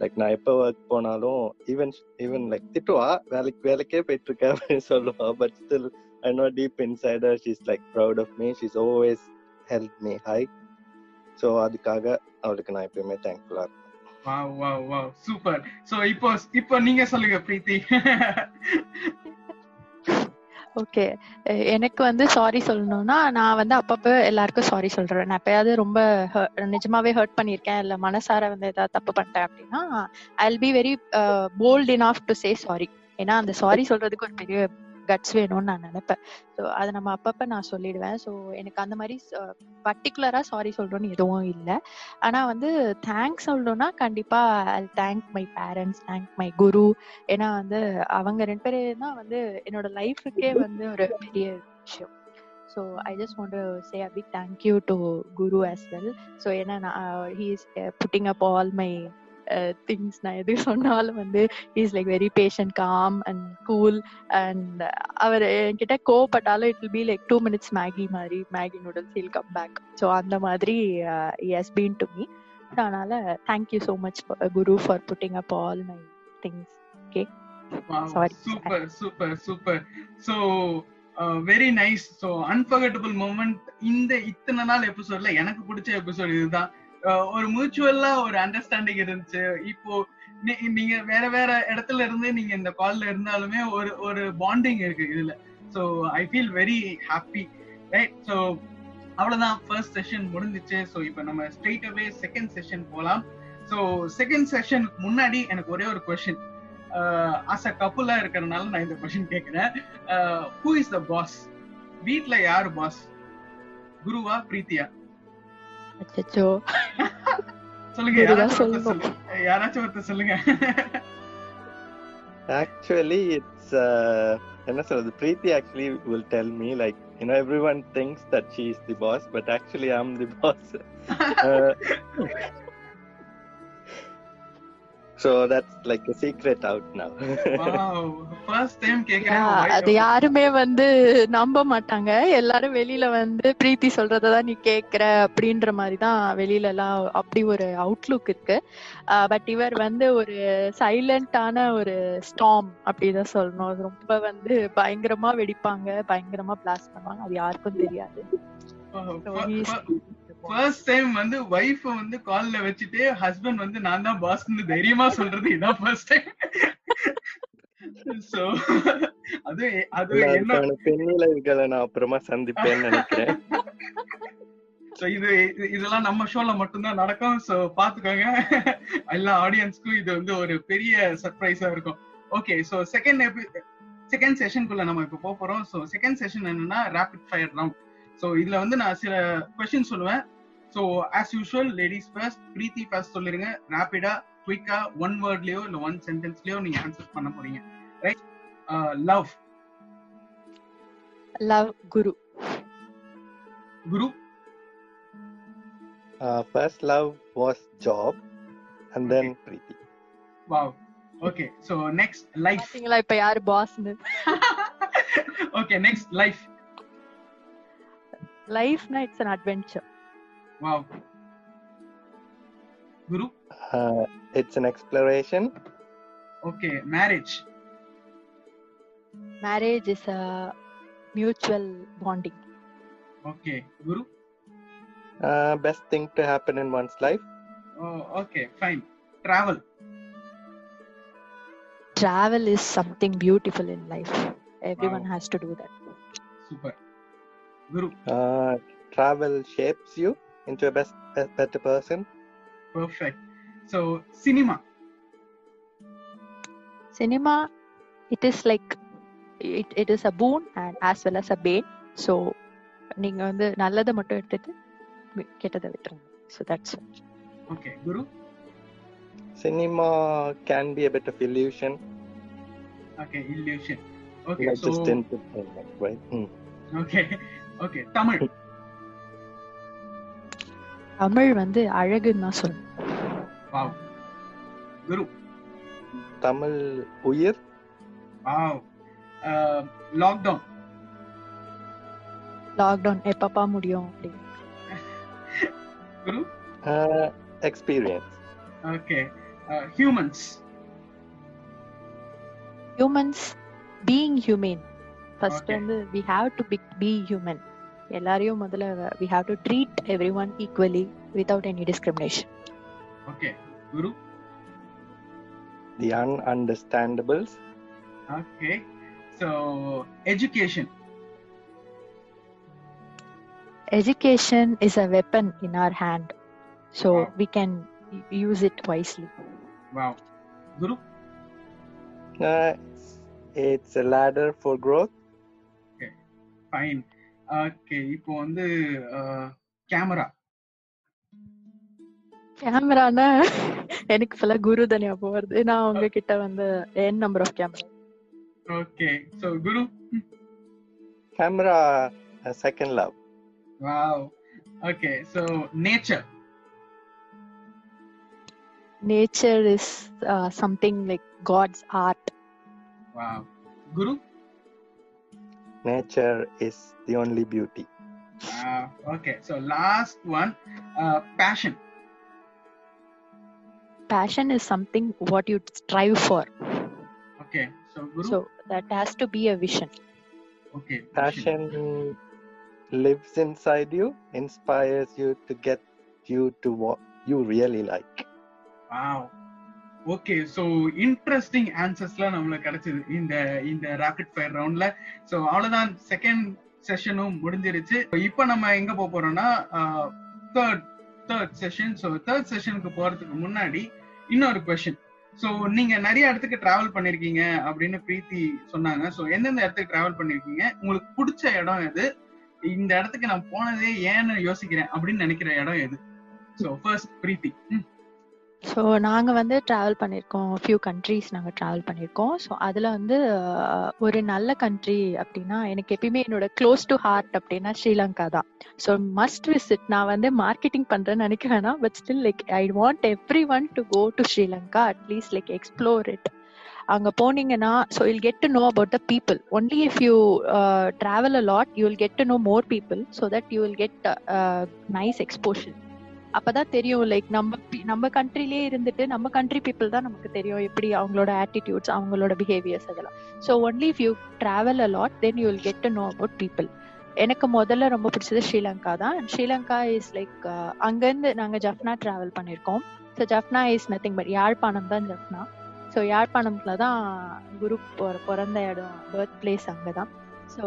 like நான் எப்போ ஒர்க் போனாலும் ஈவன் ஈவன் லைக் திட்டுவா? வேலைக்கு வேலைக்கே போயிட்டு இருக்க அப்படின்னு சொல்லுவா. But still I know deep insider she's like proud of me she's always help me hi so அதுக்காக அவளுக்கு நான் எப்பயுமே தேங்க்ஃபுல்லாக இருக்கேன். Wow wow wow super so இப்போ இப்போ நீங்க சொல்லுங்க பிரீத்தி. ஓகே. எனக்கு வந்து சாரி சொல்லணும்னா நான் வந்து அப்பப்போ எல்லாருக்கும் சாரி சொல்றேன். நான் எப்பயாவது ரொம்ப நிஜமாவே ஹர்ட் பண்ணியிருக்கேன். இல்ல மனசார வந்து ஏதாவது தப்பு பண்ணிட்டேன் அப்படின்னா I will be very bold enough to say sorry ஏன்னா அந்த சாரி சொல்றதுக்கு ஒரு பெரிய கட்ஸ் வேணும்னு நான் நினைப்பேன். ஸோ அதை நம்ம அப்பப்ப நான் சொல்லிடுவேன். ஸோ எனக்கு அந்த மாதிரி பர்டிகுலரா சாரி சொல்றோன்னு எதுவும் இல்லை. ஆனா வந்து தேங்க்ஸ் சொல்லணும்னா கண்டிப்பா I thank my parents thank my Guru ஏன்னா வந்து அவங்க ரெண்டு பேரும் தான் வந்து என்னோட லைஃபுக்கே வந்து ஒரு பெரிய விஷயம். So I just want say a big thank you to Guru as well so ஏன்னா நான் he is putting up all my things நான் எது சொன்னாலும் வந்து is like very patient calm and cool and அவர் என்கிட்ட கோவப்பட்டாலும் it will be like two minutes Maggi மாதிரி Maggi noodles he'll come back so அந்த மாதிரி எஸ் பீன் டு மீ அதனால thank you so much Guru for putting up all my things Sorry. Super super super so very nice so unforgettable moment இந்த இத்தனை நாள் எபிசோட்ல எனக்கு பிடிச்ச episode இதுதான். Uh, ஒரு மியூச்சுவல்லா ஒரு அண்டர்ஸ்டாண்டிங் இருந்துச்சு. இப்போ நீங்க வேற வேற இடத்துல இருந்து நீங்க இந்த கால்ல இருந்தாலுமே ஒரு ஒரு பாண்டிங் இருக்கு இதுல. So I feel very happy right so அவ்வளவுதான். ஃபர்ஸ்ட் செஷன் முடிஞ்சிச்சு. ஸோ இப்போ நம்ம ஸ்ட்ரெயிட் அவே செகண்ட் செஷன் போகலாம் ஸோ செகண்ட் செஷனுக்கு முன்னாடி எனக்கு ஒரே ஒரு கொஷின் அஸ் அ கப்புலா இருக்கிறதுனால நான் இந்த கொஷின் கேட்கிறேன் ஹூ இஸ் த பாஸ் வீட்ல யாரு பாஸ் குருவா பிரீத்தியா? அச்சோ சொல்லுங்க யாராச்சும் ஒருத்தர். சொல்லுங்க. யாராச்சும் ஒருத்தர் சொல்லுங்க. ஆக்சுவலி இட்ஸ் என்ன சொல்றது? Preeti actually will tell me like you know every one things that she is the boss but actually I am the boss So that's like a secret out now. Wow first time Yeah, கேக்குறேன் அது யாருமே வந்து நம்ப மாட்டாங்க. எல்லாரும் வெளியில வந்து பிரீத்தி சொல்றதான் நீ கேக்குற அப்படின்ற மாதிரி தான் வெளியில எல்லாம் அப்படி ஒரு அவுட்லுக் இருக்கு. பட் இவர் வந்து ஒரு சைலண்டான ஒரு ஸ்டாம் அப்படிதான் சொல்லணும். அது ரொம்ப வந்து பயங்கரமா வெடிப்பாங்க பயங்கரமா பிளாஸ்ட் பண்ணுவாங்க. அது யாருக்கும் தெரியாது. ஃபர்ஸ்ட் டைம் வந்து வைஃப் வந்து கால்ல வச்சுட்டு ஹஸ்பண்ட் வந்து நான் தான் பாஸ்னு தைரியமா சொல்றது இதான் ஃபர்ஸ்ட் டைம் சோ அது அது என்ன? அதுக்கான பெண்ணிலர்களை நான் அப்புறமா சந்திப்பேன்னு நினைக்கிறேன். சோ இது இது- இதெல்லாம் நம்ம ஷோல மட்டும்தான் நடக்கும். சோ பாத்துக்கோங்க எல்லா ஆடியன்ஸ்க்கும் இது வந்து ஒரு பெரிய சர்ப்ரைஸா இருக்கும். ஓகே சோ செகண்ட் செகண்ட் செஷனுக்குள்ள நம்ம இப்ப போறோம். சோ செகண்ட் செஷன் என்னன்னா ரேபிட் ஃபயர் ரவுண்ட் சோ இதுல வந்து நான் சில கொஸ்டின் சொல்லுவேன். So as usual ladies first Preeti first சொல்லிருங்க. ரேபிடா குயிக்கா ஒன் வேர்ட்லயோ இல்ல ஒன் சென்டென்ஸ்லயோ நீங்க ஆன்சர் பண்ண போறீங்க. Right love love Guru Guru first love was job, and then Preeti. Wow okay so next life பாத்தீங்களா இப்ப யாரு பாஸ்னு okay next life லைஃப்னா it's an adventure Wow. Guru? Uh, it's an exploration. Okay, marriage. Marriage is a mutual bonding. Okay, Guru? Uh, best thing to happen in one's life. Oh, okay, fine. Travel. Travel is something beautiful in life. Everyone wow. has to do that. Super. Guru? Uh, travel shapes you into a best, a better person. Perfect so cinema cinema it is like it, it is a boon and as well as a bane so நீங்க வந்து நல்லதை மட்டும் எடுத்துட்டு மி- கெட்டதை விட்டுருங்க so that's it. Okay guru Cinema can be a bit of illusion, okay illusion okay like so just entertainment, right? Hmm. Okay okay Tamil Tamil வந்து அழகுன்னு தான் குரு Tamil உயிர்? வாவ். லாக்டவுன் லாக்டவுன் எப்பப்பா முடியும் Guru? uh, experience. Okay humans humans being human first. வந்து we have to be human எல்லாரையும் முதல்ல we have to treat everyone equally without any discrimination okay Guru The ununderstandables. Okay so education education is a weapon in our hand so Wow. we can use it wisely wow Guru Uh, it's a ladder for growth. Fine Okay இப்போ வந்து camera கேமரானா எனக்கு ஃபுல்லா குரு தான் ஞாபகம் வருது. நான் உங்ககிட்ட வந்து என் number of camera okay so Guru? Camera, a second love. Wow okay so nature nature is something like God's art wow Guru nature is the only beauty. Uh, okay, so last one uh, passion. Passion is something what you strive for. Okay, so Guru? So that has to be a vision. Okay. Passion. passion lives inside you, inspires you to get you to what you really like. Wow, okay so interesting ஆன்சர்ஸ்லாம் நம்மளுக்கு கிடைச்சது. இந்த இந்த rocket fire ரவுண்ட்ல so அவ்வளவுதான். Second செஷனும் முடிஞ்சிருச்சு. இப்போ நம்ம எங்க போக போறோம்னா third third session so third செஷனுக்கு போறதுக்கு முன்னாடி இன்னொரு கொஸ்டின் ஸோ நீங்க நிறைய இடத்துக்கு டிராவல் பண்ணிருக்கீங்க அப்படின்னு பிரீத்தி சொன்னாங்க. ஸோ எந்தெந்த இடத்துக்கு டிராவல் பண்ணிருக்கீங்க? உங்களுக்கு பிடிச்ச இடம் எது? இந்த இடத்துக்கு நான் போனதே ஏன்னு யோசிக்கிறேன் அப்படின்னு நினைக்கிற இடம் எது? So first Preeti. ம், ஸோ நாங்கள் வந்து ட்ராவல் பண்ணியிருக்கோம் ஃபியூ கண்ட்ரீஸ் நாங்கள் ட்ராவல் பண்ணியிருக்கோம் ஸோ அதில் வந்து ஒரு நல்ல கண்ட்ரி அப்படின்னா எனக்கு எப்பயுமே என்னோட க்ளோஸ் டு ஹார்ட் அப்படின்னா ஸ்ரீலங்கா தான். ஸோ மஸ்ட் விசிட் நான் வந்து மார்க்கெட்டிங் பண்ணுறேன்னு நினைக்க வேணாம் but still like I want everyone to go to Sri Lanka at least like explore it அங்க போனீங்கன்னா so you'll get to know about the people only if you travel a lot you will get to know more people so that you will get nice exposure அப்பதான் தெரியும் like நம்ம நம்ம கண்ட்ரிலே இருந்துட்டு நம்ம country people தான் நமக்கு தெரியும் எப்படி அவங்களோட ஆட்டிடியூட்ஸ் அவங்களோட பிஹேவியர்ஸ் அதெல்லாம். So only if you travel a lot then you will get to know about people எனக்கு முதல்ல ரொம்ப பிடிச்சது ஸ்ரீலங்கா தான். ஸ்ரீலங்கா இஸ் லைக் uh, அங்கேருந்து நாங்கள் ஜஃப்னா ட்ராவல் பண்ணியிருக்கோம். So Jaffna is nothing but Yazhpanam தான் ஜஃப்னா. ஸோ யாழ்ப்பாணத்தில் தான் குரு பிறந்த இடம் பர்த் பிளேஸ் அங்கே தான். ஸோ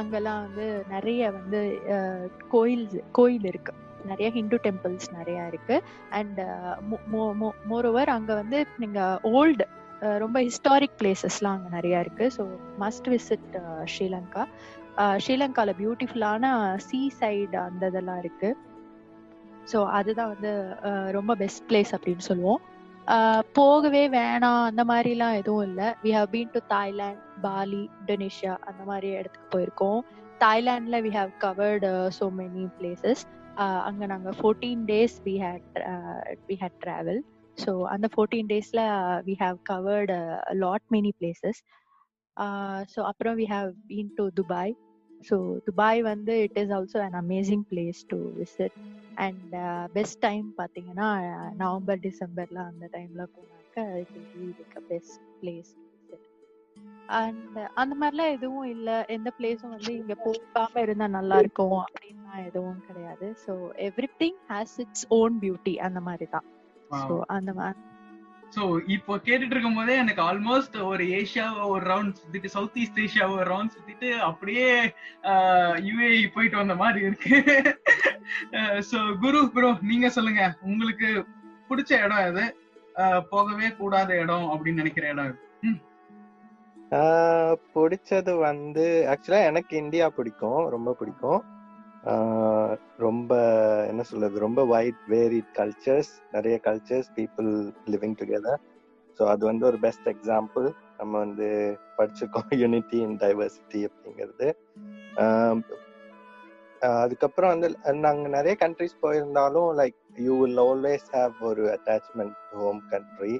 அங்கெல்லாம் வந்து நிறைய வந்து uh, கோயில் கோயில் இருக்கு. நிறைய ஹிந்து டெம்பிள்ஸ் நிறைய இருக்கு. அண்ட் uh, மோரோவர் அங்க வந்து நீங்க ஓல்டு uh, ரொம்ப ஹிஸ்டாரிக் பிளேசஸ்லாம் அங்கே நிறைய இருக்கு. ஸோ மஸ்ட் விசிட் ஸ்ரீலங்கா ஸ்ரீலங்கால பியூட்டிஃபுல்லான சீ சைடு அந்த இதெல்லாம் இருக்கு. ஸோ அதுதான் வந்து uh, ரொம்ப பெஸ்ட் பிளேஸ் அப்படின்னு சொல்லுவோம். போகவே வேணாம் அந்த மாதிரிலாம் எதுவும் இல்லை. We have been to Thailand Bali Indonesia அந்த மாதிரி இடத்துக்கு போயிருக்கோம். தாய்லாண்டில் we have covered so many places அங்கே நாங்கள் fourteen days we had we had travel so அந்த ஃபோர்டீன் டேஸில் we have covered lot many places so அப்புறம் we have been to Dubai so Dubai வந்து it is also an amazing place to visit and best time பார்த்தீங்கன்னா November டிசம்பர்ல அந்த டைம்ல போனாக்க it will be like a best place and அந்த மாதிரிலாம் எதுவும் இல்ல. எந்த பிளேஸும் வந்து இங்க போகாம இருந்தா நல்லா இருக்கும் அப்படின்லாம் எதுவும் கிடையாது. So everything has its own beauty அந்த மாதிரி தான் ஸோ அந்த மாதிரி சோ இப்போ கேட்டுட்டு இருக்கும் போதே எனக்கு ஆல்மோஸ்ட் ஒரு ஏஷியாவை ஒரு ரவுண்ட் சுத்திட்டு சவுத் ஈஸ்ட் ஏஷியாவை ஒரு ரவுண்ட் சுத்திட்டு அப்படியே யுஏஇ போயிட்டு வந்த மாதிரி இருக்கு. சோ குரு ப்ரோ நீங்க சொல்லுங்க. உங்களுக்கு பிடிச்ச இடம் எது? போகவே கூடாத இடம் அப்படின்னு நினைக்கிற இடம் எது? பிடிச்சது வந்து ஆக்சுவலா எனக்கு இந்தியா பிடிக்கும் ரொம்ப பிடிக்கும். ரொம்ப என்ன சொல்றது ரொம்ப வைட் வேரிட் கல்ச்சர்ஸ் நிறைய cultures people living together so அது வந்து ஒரு பெஸ்ட் எக்ஸாம்பிள் நம்ம வந்து படிச்சிருக்கோம் யூனிட்டி இன் டைவர்சிட்டி அப்படிங்கிறது. அதுக்கப்புறம் வந்து நாங்கள் நிறைய கண்ட்ரிஸ் போயிருந்தாலும் like you will always have ஒரு அட்டாச்மெண்ட் ஹோம் கண்ட்ரி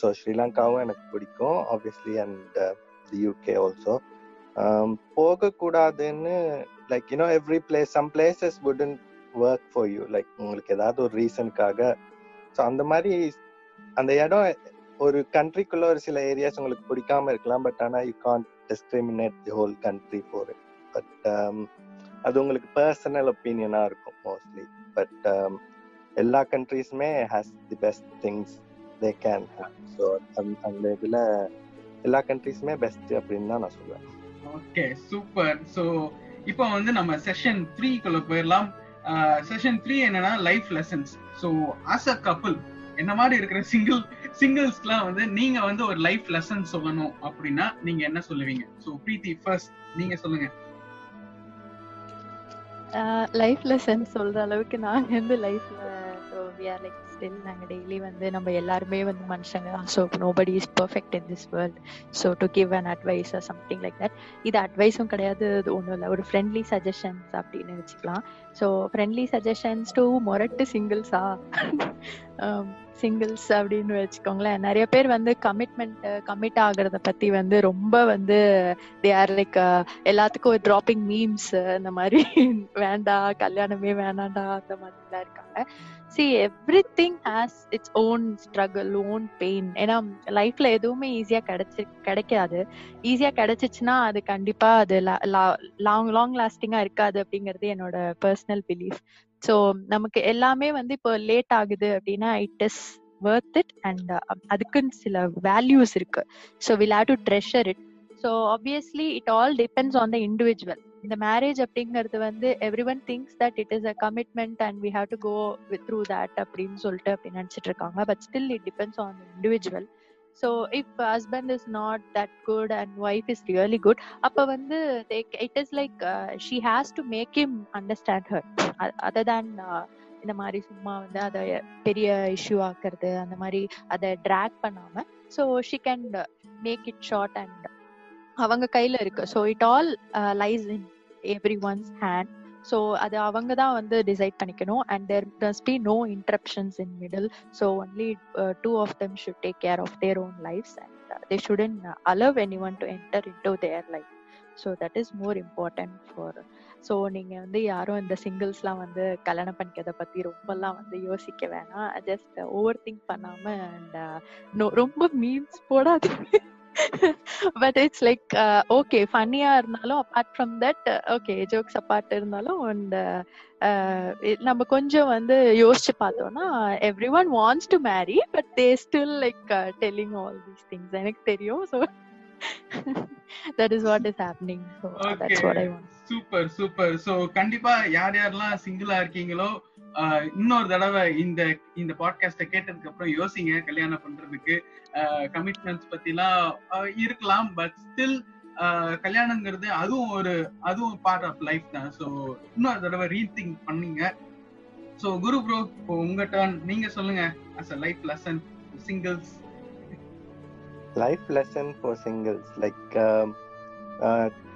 ஸோ ஸ்ரீலங்காவும் எனக்கு பிடிக்கும் obviously and the UK also போகக்கூடாதுன்னு like you know every place some places wouldn't work for you like உங்களுக்கு ஏதாவது ஒரு ரீசனுக்காக ஸோ அந்த மாதிரி அந்த இடம் ஒரு கண்ட்ரிக்குள்ள ஒரு சில ஏரியாஸ் உங்களுக்கு பிடிக்காம இருக்கலாம் பட் ஆனால் you can discriminate the whole country for it but அது உங்களுக்கு பர்சனல் ஒப்பீனியனாக இருக்கும் மோஸ்ட்லி பட் um, எல்லா கண்ட்ரீஸுமே has the best things they can so அந்த இதில் எல்லா கண்ட்ரீஸுமே பெஸ்ட் அப்படின்னு தான் நான் சொல்லுவேன் ஓகே சூப்பர் சோ இப்போ வந்து நம்ம செஷன் த்ரீக்குள்ள போயிடலாம். செஷன் த்ரீ என்னன்னா life lessons so as a couple என்ன மாதிரி இருக்கிற சிங்கிள் சிங்கிள்ஸ்க்குலாம் வந்து நீங்க வந்து ஒரு லைஃப் லெசன் சொல்லணும் அப்படின்னா நீங்க என்ன சொல்லுவீங்க? ஸோ பிரீத்தி ஃபர்ஸ்ட் நீங்க சொல்லுங்க. லைஃப் லெசன் சொல்ற அளவுக்கு நான் வந்து லைஃப்ல so we are like still நாங்கள் டெய்லி வந்து நம்ம எல்லாருமே வந்து மனுஷங்க so nobody is perfect in this world so to give an advice something like that இது அட்வைஸும் கிடையாது இது ஒன்றும் இல்லை. ஒரு ஃப்ரெண்ட்லி சஜஷன்ஸ் அப்படின்னு வச்சுக்கலாம். ஸோ ஃப்ரெண்ட்லி சஜஷன்ஸ் டு மொரட்டு சிங்கிள்ஸா சிங்கிள்ஸ் அப்படின்னு வச்சுக்கோங்களேன். நிறைய பேர் வந்து கமிட்மெண்ட் கமிட் ஆகுறத பத்தி வந்து ரொம்ப வந்து தே ஆர் லைக் எல்லாத்துக்கும் ஒரு டிராப்பிங் மீம்ஸ் இந்த மாதிரி வேண்டாம் கல்யாணமே வேணாண்டா அந்த மாதிரிலாம் இருக்காங்க. See everything has its own struggle own pain ஏன்னா லைஃப்ல எதுவுமே ஈஸியா கிடைச்சி கிடைக்காது. ஈஸியா கிடைச்சிச்சுன்னா அது கண்டிப்பா அது லாங் லாங் லாஸ்டிங்கா இருக்காது அப்படிங்கிறது என்னோட பர்சனல் பிலீஃப் ஸோ நமக்கு எல்லாமே வந்து இப்போ லேட் ஆகுது அப்படின்னா it is worth it and அதுக்குன்னு சில வேல்யூஸ் இருக்கு. So will have to treasure it so obviously it all depends on the individual இந்த மேரேஜ் அப்படிங்கிறது வந்து every one things that it is a commitment and we have to go with through that அப்படின்னு சொல்லிட்டு அப்படி நினச்சிட்டு இருக்காங்க. But still it depends on individual so if husband is not that good and wife is really good அப்போ வந்து it is like she has to make him understand her other then இந்த மாதிரி சும்மா வந்து அதை பெரிய இஷ்யூ ஆக்குறது அந்த மாதிரி அதை ட்ராக் பண்ணாம so she can make it short and அவங்க கையில இருக்கு. So it all lies in every one's hand so அது அவங்க தான் வந்து டிசைட் பண்ணிக்கணும். And there must be no interruptions in middle so only two of them should take care of their own lifes and they shouldn't allow any one to enter in to their life so that is more important for so நீங்கள் வந்து யாரும் இந்த சிங்கிள்ஸ்லாம் வந்து கல்யாணம் பண்ணிக்கிறத பத்தி ரொம்பலாம் வந்து யோசிக்க வேணாம். ஜஸ்ட் ஓவர் திங்க் பண்ணாமல் அண்ட் ரொம்ப மீன்ஸ் போடாதீங்க. பட் இட்ஸ் லைக் ஓகே ஃபன்னியா இருந்தாலும் apart from that okay jokes apart இருந்தாலும் அண்ட் நம்ம கொஞ்சம் வந்து யோசிச்சு பார்த்தோம்னா every one wants to marry but they still like telling all these things எனக்கு தெரியும் so that is what is happening so that's what I want super super so கண்டிப்பா யார் யாரெல்லாம் சிங்கிளா இருக்கீங்களோ இன்னொரு தடவை இந்த இந்த பாட்காஸ்ட கேட்டதுக்கு அப்புறம் யோசிங்க கல்யாணம் பண்றதுக்கு. கமிட்மெண்ட்ஸ் பத்திலாம் இருக்கலாம் பட் ஸ்டில் கல்யாணங்கிறது அதுவும் ஒரு அதுவும் பார்ட் ஆஃப் லைஃப் தான். ஸோ இன்னொரு தடவை ரீதிங் பண்ணீங்க. ஸோ குரு ப்ரோ இப்போ உங்க டர்ன் நீங்க சொல்லுங்க as a life lesson singles life lesson for singles like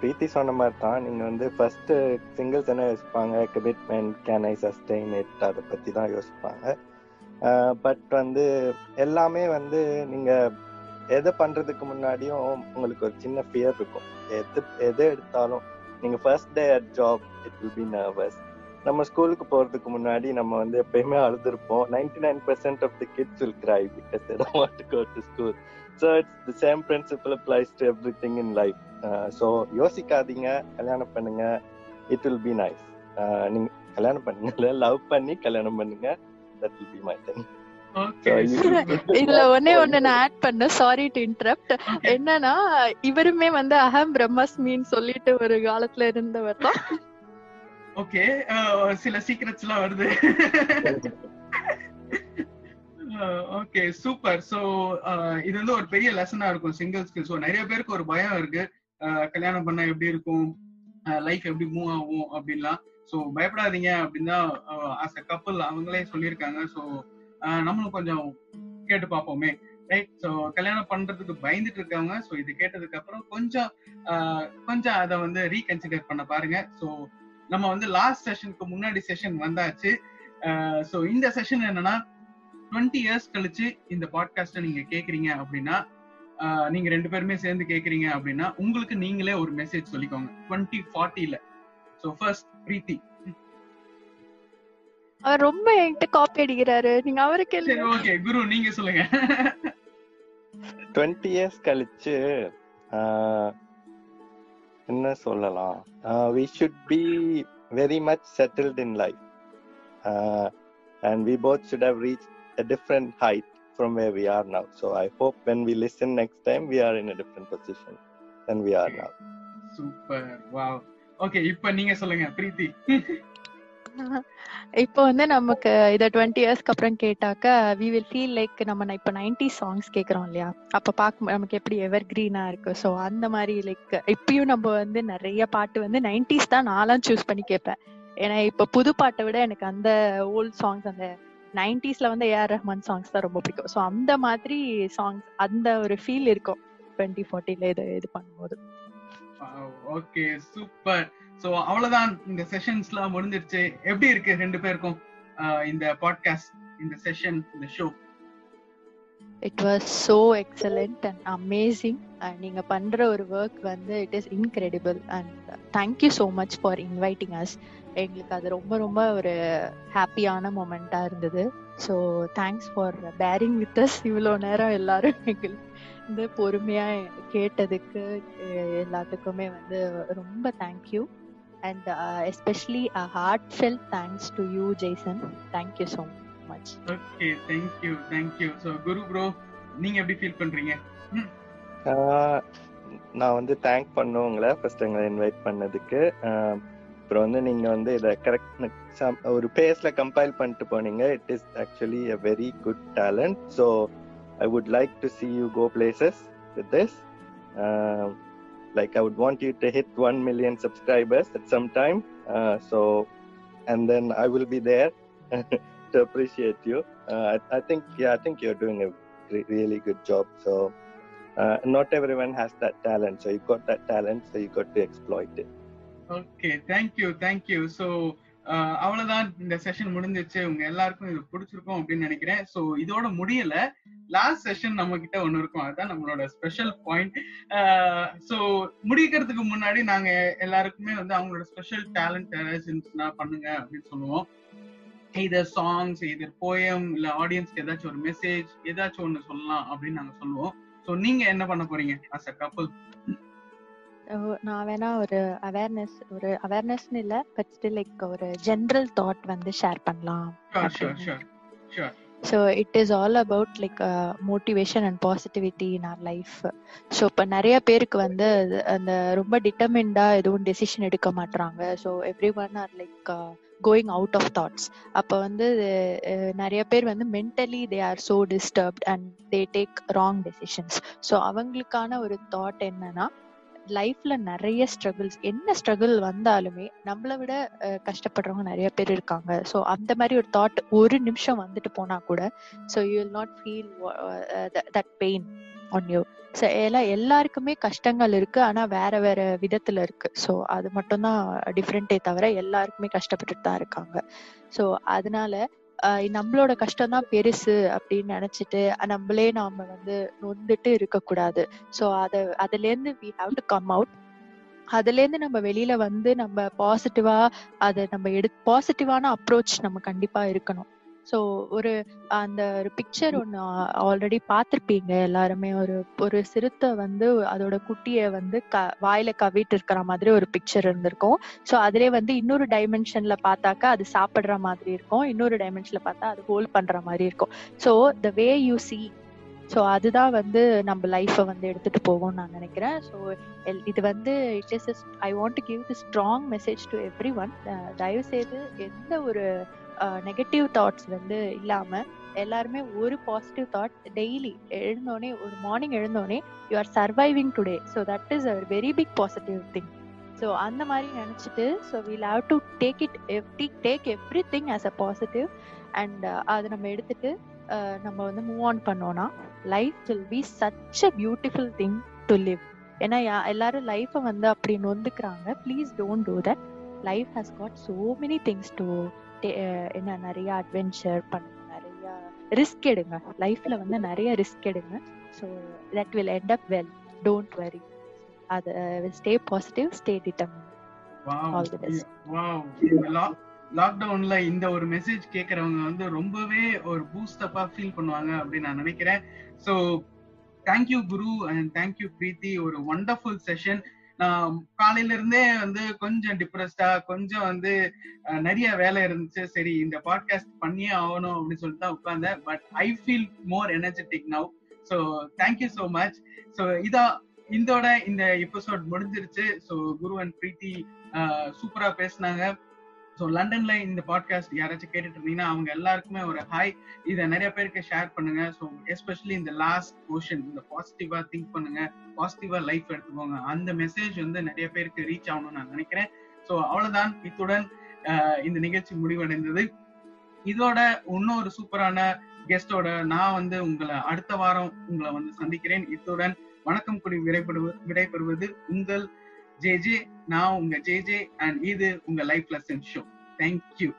Preethi சொன்ன மாதிரி தான் நீங்க வந்து ஃபர்ஸ்ட் சிங்கிள்ஸ் என்ன யோசிப்பாங்க? Commitment can I sustain it அதை பத்தி தான் யோசிப்பாங்க. பட் வந்து எல்லாமே வந்து நீங்க எதை பண்றதுக்கு முன்னாடியும் உங்களுக்கு ஒரு சின்ன ஃபியர் இருக்கும். எது எதை எடுத்தாலும் நீங்க first day at job it will be nervous நம்ம ஸ்கூலுக்கு போறதுக்கு முன்னாடி நம்ம வந்து எப்பயுமே அழுதுருப்போம். Ninety nine percent of the kids will cry because they don't want to go school so it's the same principle applies to everything in life. So யோசிக்காதீங்க கல்யாணம் பண்ணுங்க. இட் வில் பி நைஸ் நீங்க கல்யாணம் பண்ணுங்க லவ் பண்ணி கல்யாணம் பண்ணுங்க. That will be my thing இதுல ஒன்னே ஒண்ணு நான் ஆட் பண்ண சாரி டு இன்டரப்ட் என்னன்னா இவருமே வந்து அகம் பிரம்மஸ்மின்னு சொல்லிட்டு ஒரு காலத்துல இருந்தவர் தான். ஓகே சில சீக்ரெட்ஸ் எல்லாம் வருது. ஓகே சூப்பர் சோ இது வந்து ஒரு பெரிய லெசனா இருக்கும் சிங்கிள்ஸ்க்கு ஸோ நிறைய பேருக்கு ஒரு பயம் இருக்கு. கல்யாணம் பண்ணா எப்படி இருக்கும்? லைஃப் எப்படி மூவ் ஆகும் அப்படின்லாம். ஸோ பயப்படாதீங்க அப்படின்னு தான் ஆஸ் அ கப்பல் அவங்களே சொல்லியிருக்காங்க. ஸோ நம்மளும் கொஞ்சம் கேட்டு பார்ப்போமே. ரைட் ஸோ கல்யாணம் பண்றதுக்கு பயந்துட்டு இருக்காங்க ஸோ இது கேட்டதுக்கு அப்புறம் கொஞ்சம் கொஞ்சம் அதை வந்து ரீகன்சிடர் பண்ண பாருங்க. ஸோ நம்ம வந்து லாஸ்ட் செஷனுக்கு முன்னாடி செஷன் வந்தாச்சு. ஸோ இந்த செஷன் என்னன்னா டுவெண்ட்டி இயர்ஸ் கழிச்சு இந்த பாட்காஸ்ட நீங்க கேக்குறீங்க அப்படின்னா நீங்க ரெண்டு பேருமே சேர்ந்து கேக்குறீங்க அப்படின்னா உங்களுக்கு நீங்களே ஒரு மெசேஜ் சொல்லிக்கோங்க. டுவெண்ட்டி ஃபார்ட்டில ஸோ ஃபர்ஸ்ட் பிரீத்தி அவர் ரொம்ப என்கிட்ட காப்பி அடிக்கிறாரு. நீங்க அவருக்கு சரி ஓகே குரு நீங்க சொல்லுங்க. டுவெண்ட்டி இயர்ஸ் கழிச்சு என்ன சொல்லலாம்? We should be very much settled in life and we both should have reach a different height from where we are now. So I hope when we listen next time, we are in a different position than we are now. Super. Wow. Okay, இப்ப நீங்க சொல்லுங்க பிரீத்தி இப்போ வந்து நமக்கு இத twenty இயர்ஸ்க்கு அப்புறம் கேட்டாக்க வி வில் ஃபீல் லைக் நம்ம இப்ப நைன்டி சாங்ஸ் கேக்குறோம் இல்லையா அப்ப பாக்க நமக்கு எப்படி எவர் கிரீனா இருக்கு ஸோ அந்த மாதிரி லைக் இப்பயும் நம்ம வந்து நிறைய பாட்டு வந்து நைன்டிஸ் தான் நான்லாம் சூஸ் பண்ணி கேட்பேன் ஏன்னா இப்ப புது பாட்டை விட எனக்கு அந்த ஓல்ட் சாங்ஸ் அந்த நைன்டிஸ்ல வந்து ஏஆர் ரஹ்மான் சாங்ஸ் தான் ரொம்ப பிடிக்கும். ஸோ அந்த மாதிரி சாங்ஸ் அந்த ஒரு ஃபீல் இருக்கும். டுவெண்ட்டி ஃபார்ட்டில இது இது பண்ணும்போது. ஓகே சூப்பர் சோ அவ்வளவுதான் இந்த செஷன்ஸ்லாம் முடிஞ்சிருச்சு. எப்படி இருக்கு ரெண்டு பேருக்கும் இந்த பாட்காஸ்ட் இந்த செஷன் இந்த show it was so excellent and amazing and நீங்க பண்ற ஒரு ஒர்க் வந்து it is incredible and thank you so much for inviting us எங்களுக்கு அது ரொம்ப ரொம்ப ஒரு ஹாப்பியான மூமெண்டா இருந்தது. So thanks for bearing with us இவ்வளோ நேரம் எல்லாரும் எங்களுக்கு வந்து பொறுமையா கேட்டதுக்கு எல்லாத்துக்குமே வந்து ரொம்ப thank you and especially a heartfelt thanks to you Jason thank you so much okay thank you thank you so Guru bro நீங்க எப்படி ஃபீல் பண்றீங்க? நான் வந்து தேங்க் பண்ண உங்களை ஃபர்ஸ்ட் எங்களை இன்வைட் பண்ணதுக்கு அப்புறம் வந்து நீங்க வந்து இதை கரெக்ட் ஒரு பேஸ்ல கம்பைல் பண்ணிட்டு போனீங்க it is actually a very good talent so I would like to see you go places with this like i would want you to hit 1 million subscribers at some time uh, so and then i will be there to appreciate you. Uh, I, I think, yeah, I think you're doing a re- really good job. So, uh, not everyone has that talent. So, you got that talent, so you got to exploit it. Okay thank you thank you so அவ்வளவுதான் இந்த session முடிஞ்சிச்சு. உங்க எல்லாருக்கும் இது பிடிச்சிருக்கும் அப்படின்னு நினைக்கிறேன். So இதோட முடியல. லாஸ்ட் செஷன் நம்ம கிட்ட ஒண்ணு இருக்கும். அதுதான் நம்மளோட ஸ்பெஷல் பாயிண்ட் ஸோ முடிக்கிறதுக்கு முன்னாடி நாங்க எல்லாருக்குமே வந்து அவங்களோட ஸ்பெஷல் டேலண்ட் இருந்துச்சுன்னா பண்ணுங்க அப்படின்னு சொல்லுவோம். இதர் சாங்ஸ் இதர் போயம் இல்ல ஆடியன்ஸ்க்கு ஏதாச்சும் ஒரு மெசேஜ் ஏதாச்சும் ஒண்ணு சொல்லலாம் அப்படின்னு நாங்க சொல்லுவோம். ஸோ நீங்க என்ன பண்ண போறீங்க அஸ் அ கப்பல் நான் வேணா ஒரு அவேர்னஸ் ஒரு அவேர்னஸ்னு இல்ல பட் ஸ்டில் லைக் ஒரு ஜென்ரல் தாட் வந்து ஷேர் பண்ணலாம் so it is all about like motivation and positivity in our life so இப்போ நிறைய பேருக்கு வந்து அந்த ரொம்ப டிட்டர்மிண்டா எதுவும் டெசிஷன் எடுக்க மாட்றாங்க. So every one are like going out of thoughts அப்போ வந்து நிறைய பேர் வந்து mentally they are so disturbed and they take wrong decisions so அவங்களுக்கான ஒரு தாட் என்னன்னா லைஃப்ல நிறைய ஸ்ட்ரகிள்ஸ் என்ன ஸ்ட்ரகிள் வந்தாலுமே நம்மளை விட கஷ்டப்படுறவங்க நிறைய பேர் இருக்காங்க. ஸோ அந்த மாதிரி ஒரு தாட் ஒரு நிமிஷம் வந்துட்டு போனா கூட so you will not feel that pain on you so எல்லாம் எல்லாருக்குமே கஷ்டங்கள் இருக்கு ஆனா வேற வேற விதத்துல இருக்கு. ஸோ அது மட்டும்தான் டிஃப்ரெண்டே தவிர எல்லாருக்குமே கஷ்டப்பட்டுட்டு தான் இருக்காங்க. ஸோ அதனால நம்மளோட கஷ்டம் தான் பெருசு அப்படின்னு நினைச்சிட்டு நம்மளே நாம வந்து நொந்துட்டு இருக்கக்கூடாது. ஸோ அத அதுல இருந்து we have to come out அதுல இருந்து நம்ம வெளியில வந்து நம்ம பாசிட்டிவா அதை நம்ம எடு பாசிட்டிவான அப்ரோச் நம்ம கண்டிப்பா இருக்கணும். ஸோ ஒரு அந்த ஒரு பிக்சர் ஒன்று ஆல்ரெடி பார்த்துருப்பீங்க எல்லாருமே. ஒரு ஒரு சிறுத்தை வந்து அதோட குட்டியை வந்து க வாயில கவிட்டு இருக்கிற மாதிரி ஒரு பிக்சர் இருந்திருக்கும். ஸோ அதிலே வந்து இன்னொரு டைமென்ஷன்ல பார்த்தாக்கா அது சாப்பிட்ற மாதிரி இருக்கும். இன்னொரு டைமென்ஷன்ல பார்த்தா அது ஹோல்ட் பண்ற மாதிரி இருக்கும். So the way you see so அதுதான் வந்து நம்ம லைஃப்பை வந்து எடுத்துட்டு போகும்னு நான் நினைக்கிறேன். ஸோ இது வந்து it is I want to give the strong message to every one தயவு செய்து எந்த ஒரு நெகட்டிவ் தாட்ஸ் வந்து இல்லாம எல்லாருமே ஒரு பாசிட்டிவ் தாட் டெய்லி எழுந்தோடனே ஒரு morning எழுந்தோடனே you are surviving today so that is a very big positive thing so அந்த மாதிரி நினச்சிட்டு so we'll have to take it every take every thing as a positive and அதை நம்ம எடுத்துட்டு நம்ம வந்து மூவ் ஆன் பண்ணோம்னா life will be such a beautiful thing to live ஏன்னா யா- எல்லாரும் லைஃப்பை வந்து அப்படி நொந்துக்கிறாங்க. Please don't do that life has got so many things to என்ன நிறைய அட்வென்ச்சர் பண்ணுங்க நிறைய ரிஸ்க் எடுங்க. லைஃப்ல வந்து நிறைய ரிஸ்க் எடுங்க. So that will end up well don't worry அது stay positive stay determined. Wow லாக்டவுன்ல இந்த ஒரு மெசேஜ் கேக்குறவங்க வந்து ரொம்பவே ஒரு பூஸ்ட் அப்பா ஃபீல் பண்ணுவாங்க அப்படின்னு நான் நினைக்கிறேன். So thank you Guru and thank you Preethi ஒரு ஒண்டர்ஃபுல் செஷன் நான் காலையில இருந்தே வந்து கொஞ்சம் டிப்ரெஸ்டா கொஞ்சம் வந்து நிறைய வேலை இருந்துச்சு. சரி இந்த பாட்காஸ்ட் பண்ணியே ஆகணும் அப்படின்னு சொல்லிட்டு தான் உட்கார்ந்தேன். But I feel more energetic now so thank you so much so இதா இதோட இந்த எபிசோட் முடிஞ்சிருச்சு. ஸோ குரு அண்ட் பிரீத்தி சூப்பரா பேசினாங்க. ஸோ லண்டன்ல இந்த பாட்காஸ்ட் யாராச்சும் கேட்டுட்டு இருந்தீங்கன்னா அவங்க எல்லாருக்குமே ஒரு ஹாய் இதை நிறைய பேருக்கு ஷேர் பண்ணுங்க. ஸோ எஸ்பெஷலி இந்த லாஸ்ட் போர்ஷன் இந்த பாசிட்டிவா திங்க் பண்ணுங்க. பாசிட்டிவா லைஃப் எடுத்துக்கோங்க. அந்த மெசேஜ் வந்து நிறைய பேருக்கு ரீச் ஆகணும்னு நான் நினைக்கிறேன். ஸோ அவ்வளவுதான். இத்துடன் ஆஹ், இந்த நிகழ்ச்சி முடிவடைந்தது. இதோட இன்னொரு சூப்பரான கெஸ்டோட நான் வந்து உங்களை அடுத்த வாரம் உங்களை வந்து சந்திக்கிறேன். இத்துடன் வணக்கம் கூடி விடைபெறுவது விடைபெறுவது உங்கள் ஜே ஜே நான் உங்க ஜே ஜே அண்ட் இது உங்க லைஃப் லெசன் ஷோ தேங்க்யூ